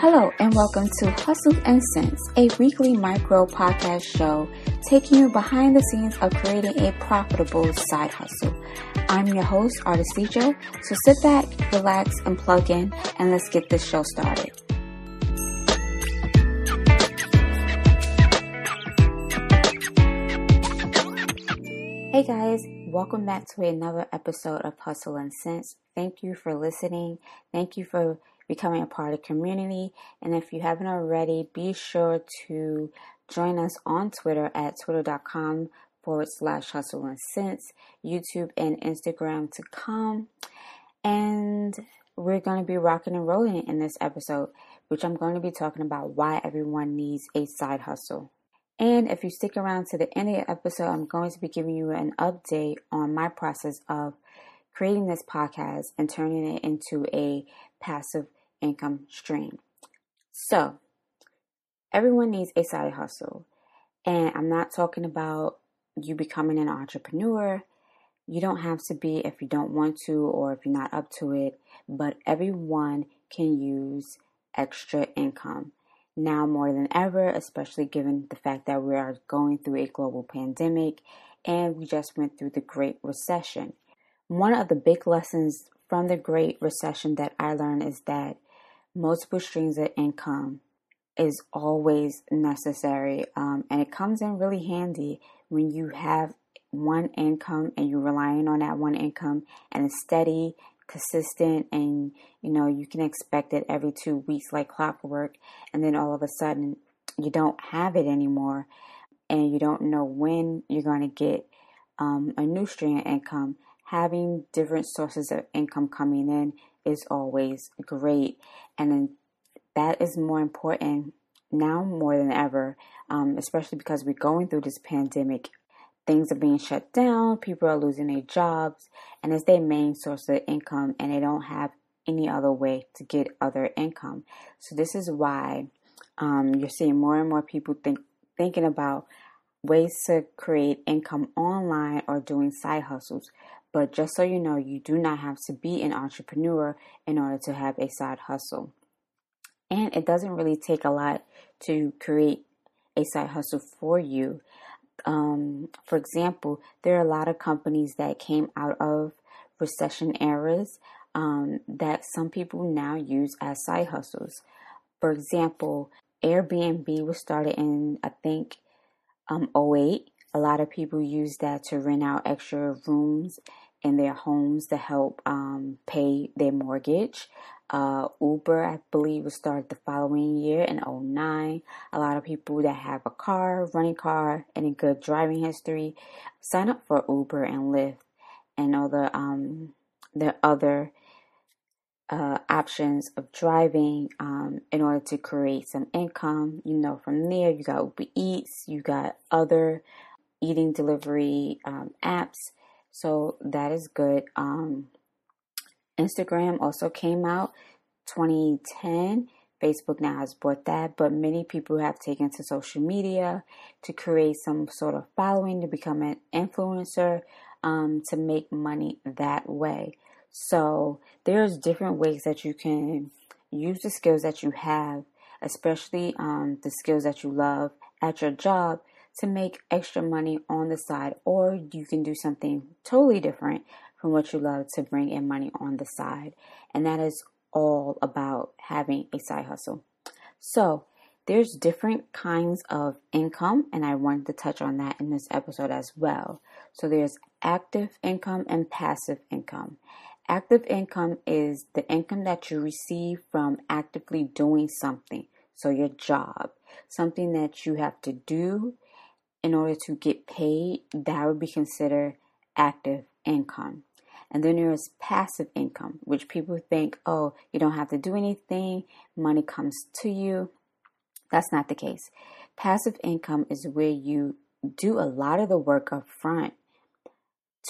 Hello and welcome to Hustle and Sense, a weekly micro podcast show taking you behind the scenes of creating a profitable side hustle. I'm your host, Artist Feature, so sit back, relax, and plug in, and let's get this show started. Hey guys, welcome back to another episode of Hustle and Sense. Thank you for listening. Thank you for becoming a part of the community. And if you haven't already, be sure to join us on Twitter at twitter.com forward slash hustle and sense, YouTube and Instagram to come. And we're going to be rocking and rolling in this episode, which I'm going to be talking about why everyone needs a side hustle. And if you stick around to the end of the episode, I'm going to be giving you an update on my process of creating this podcast and turning it into a passive income stream. So, everyone needs a side hustle. And I'm not talking about you becoming an entrepreneur. You don't have to be if you don't want to or if you're not up to it, but everyone can use extra income now more than ever, especially given the fact that we are going through a global pandemic and we just went through the Great Recession. One of the big lessons from the Great Recession that I learned is that multiple streams of income is always necessary um, and it comes in really handy when you have one income and you're relying on that one income and it's steady consistent and you know you can expect it every two weeks like clockwork and then all of a sudden you don't have it anymore and you don't know when you're going to get um, a new stream of income. Having different sources of income coming in is always great. And that is more important now more than ever, um, especially because we're going through this pandemic. Things are being shut down, people are losing their jobs, and it's their main source of income, and they don't have any other way to get other income. So, this is why um, you're seeing more and more people think, thinking about ways to create income online or doing side hustles but just so you know, you do not have to be an entrepreneur in order to have a side hustle. And it doesn't really take a lot to create a side hustle for you. Um, for example, there are a lot of companies that came out of recession eras um, that some people now use as side hustles. For example, Airbnb was started in, I think, um, 08 a lot of people use that to rent out extra rooms in their homes to help um, pay their mortgage. Uh, Uber, I believe, was started the following year in 09. A lot of people that have a car, running car, and a good driving history sign up for Uber and Lyft and other um, the other uh, options of driving um, in order to create some income. You know, from there you got Uber Eats, you got other eating delivery um, apps. So that is good. Um, Instagram also came out 2010. Facebook now has bought that, but many people have taken to social media to create some sort of following to become an influencer um, to make money that way. So there's different ways that you can use the skills that you have, especially um, the skills that you love at your job to make extra money on the side, or you can do something totally different from what you love to bring in money on the side. And that is all about having a side hustle. So, there's different kinds of income, and I wanted to touch on that in this episode as well. So, there's active income and passive income. Active income is the income that you receive from actively doing something. So, your job, something that you have to do in order to get paid, that would be considered active income. And then there is passive income, which people think, oh, you don't have to do anything, money comes to you. That's not the case. Passive income is where you do a lot of the work up front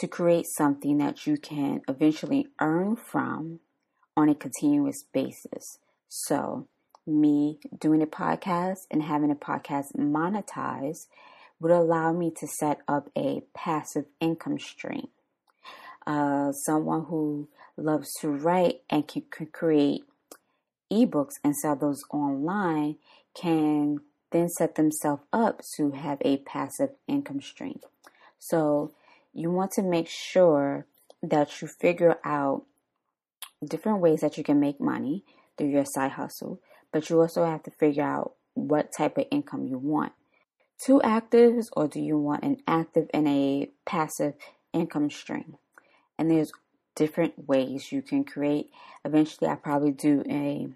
to create something that you can eventually earn from on a continuous basis. So, me doing a podcast and having a podcast monetized would allow me to set up a passive income stream. Uh, someone who loves to write and can, can create ebooks and sell those online can then set themselves up to have a passive income stream. So you want to make sure that you figure out different ways that you can make money through your side hustle, but you also have to figure out what type of income you want. Two actives, or do you want an active and a passive income stream? And there's different ways you can create. Eventually, I probably do a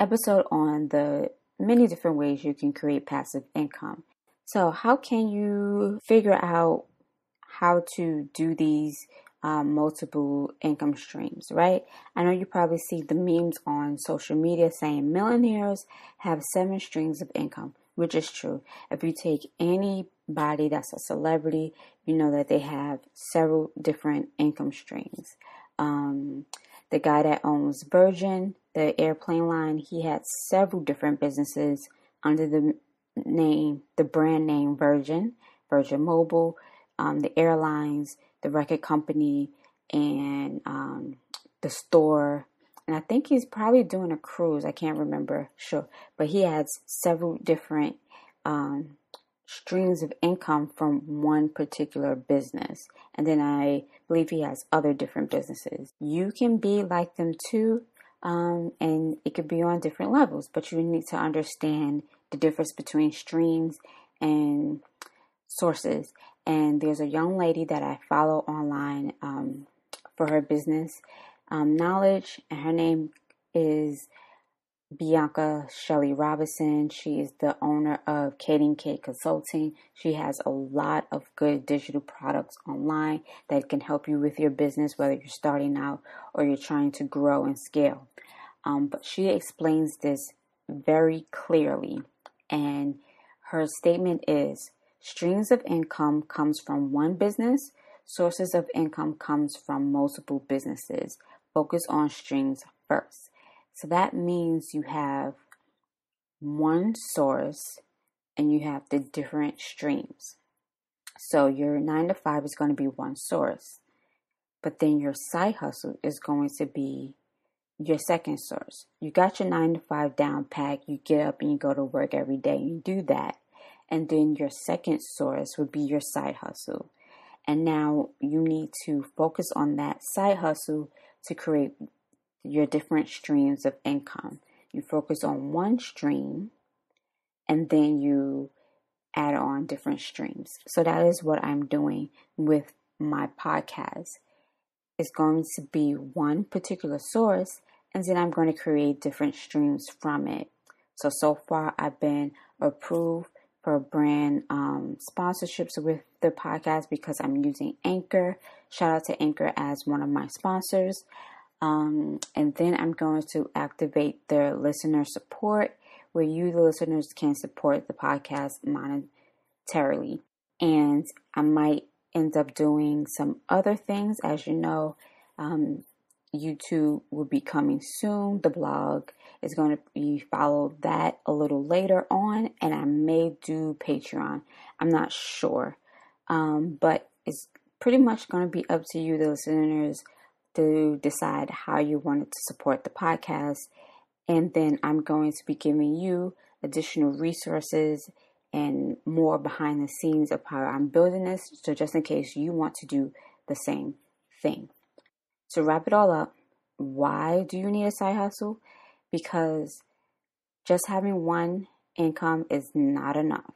episode on the many different ways you can create passive income. So, how can you figure out how to do these um, multiple income streams, right? I know you probably see the memes on social media saying millionaires have seven streams of income, which is true. If you take anybody that's a celebrity, you know that they have several different income streams. Um, the guy that owns Virgin, the airplane line, he had several different businesses under the name, the brand name Virgin, Virgin Mobile, um, the airlines, the record company, and um, the store. And I think he's probably doing a cruise. I can't remember, sure. But he has several different um, streams of income from one particular business. And then I believe he has other different businesses. You can be like them too. Um, and it could be on different levels, but you need to understand the difference between streams and sources. And there's a young lady that I follow online um, for her business um, knowledge, and her name is Bianca Shelley Robinson. She is the owner of Katie K Consulting. She has a lot of good digital products online that can help you with your business, whether you're starting out or you're trying to grow and scale. Um, but she explains this very clearly, and her statement is Streams of income comes from one business. Sources of income comes from multiple businesses. Focus on streams first. So that means you have one source and you have the different streams. So your nine to five is going to be one source, but then your side hustle is going to be your second source. You got your nine to five down pat. You get up and you go to work every day. You do that. And then your second source would be your side hustle. And now you need to focus on that side hustle to create your different streams of income. You focus on one stream and then you add on different streams. So that is what I'm doing with my podcast. It's going to be one particular source and then I'm going to create different streams from it. So, so far I've been approved for brand um, sponsorships with the podcast because I'm using Anchor. Shout out to Anchor as one of my sponsors. Um, and then I'm going to activate the listener support where you, the listeners, can support the podcast monetarily. And I might end up doing some other things. As you know, um, YouTube will be coming soon. The blog is going to be followed that a little later on, and I may do Patreon. I'm not sure, um, but it's pretty much going to be up to you, the listeners, to decide how you wanted to support the podcast. And then I'm going to be giving you additional resources and more behind the scenes of how I'm building this. So, just in case you want to do the same thing. To wrap it all up, why do you need a side hustle? Because just having one income is not enough.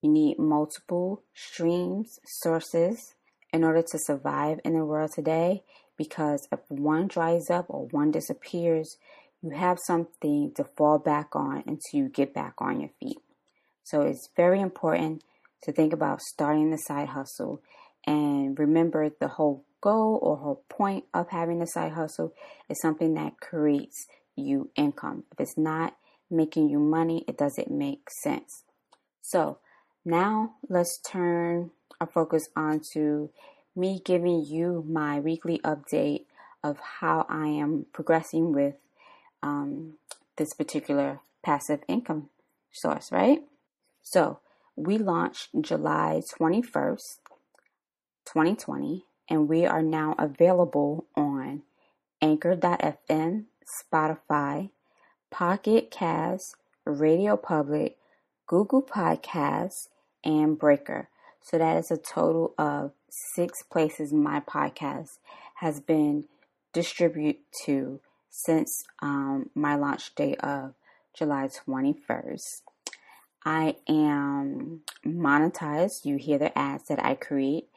You need multiple streams, sources in order to survive in the world today. Because if one dries up or one disappears, you have something to fall back on until you get back on your feet. So it's very important to think about starting the side hustle and remember the whole goal or whole point of having a side hustle is something that creates you income. If it's not making you money, it doesn't make sense. So now let's turn our focus on to me giving you my weekly update of how I am progressing with um, this particular passive income source, right? So we launched July 21st, 2020, and we are now available on Anchor.fm, Spotify, Pocket Cast, Radio Public, Google Podcasts, and Breaker. So that is a total of six places my podcast has been distributed to since um, my launch date of July 21st. I am monetized. You hear the ads that I create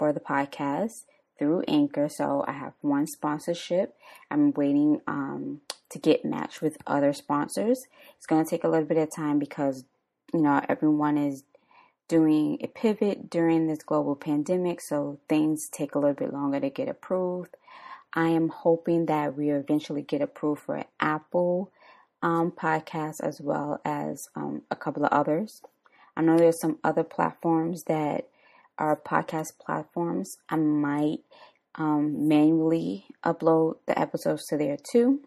for the podcast through Anchor. So I have one sponsorship. I'm waiting um, to get matched with other sponsors. It's going to take a little bit of time because, you know, everyone is doing a pivot during this global pandemic. So things take a little bit longer to get approved. I am hoping that we eventually get approved for Apple um, podcast as well as um, a couple of others. I know there's some other platforms that are podcast platforms. I might um, manually upload the episodes to there too.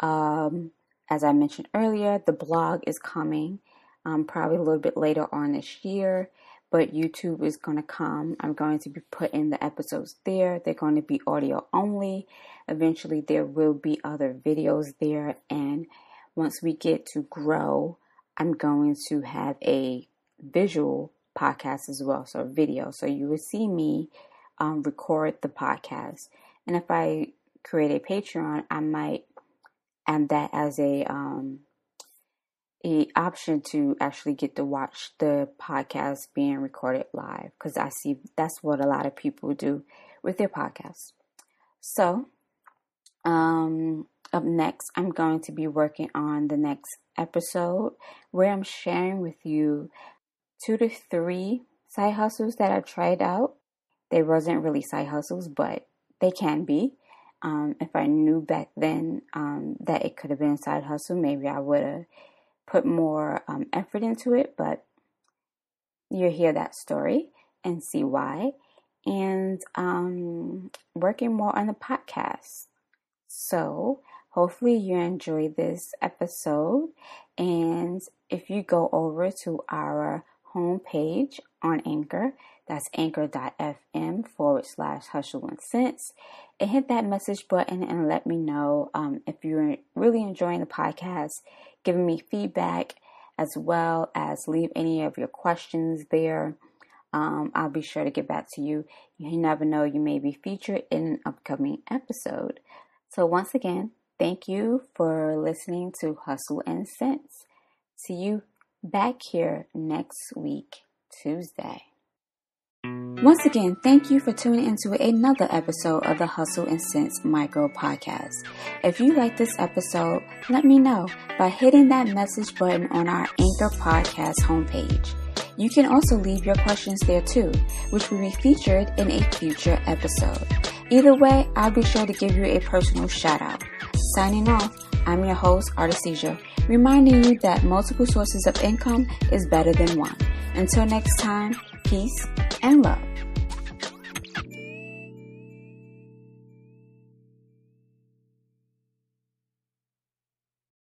Um, as I mentioned earlier, the blog is coming um, probably a little bit later on this year but YouTube is going to come. I'm going to be putting the episodes there. They're going to be audio only. Eventually, there will be other videos there. And once we get to grow, I'm going to have a visual podcast as well, so video. So you will see me um, record the podcast. And if I create a Patreon, I might add that as a um, a option to actually get to watch the podcast being recorded live because I see that's what a lot of people do with their podcasts. So, um, up next, I'm going to be working on the next episode where I'm sharing with you two to three side hustles that I tried out. They wasn't really side hustles, but they can be. Um, if I knew back then um, that it could have been a side hustle, maybe I would have put more um, effort into it, but you'll hear that story and see why. And um, working more on the podcast. So, hopefully, you enjoyed this episode. And if you go over to our homepage on Anchor, that's anchor.fm forward slash hustle and sense, and hit that message button and let me know um, if you're really enjoying the podcast giving me feedback as well as leave any of your questions there. Um, I'll be sure to get back to you. You never know, you may be featured in an upcoming episode. So, once again, thank you for listening to Hustle and Sense. See you back here next week, Tuesday. Once again, thank you for tuning into another episode of the Hustle and Sense Micro Podcast. If you like this episode, let me know by hitting that message button on our Anchor Podcast homepage. You can also leave your questions there too, which will be featured in a future episode. Either way, I'll be sure to give you a personal shout out. Signing off, I'm your host, Artesia, reminding you that multiple sources of income is better than one. Until next time, peace and love.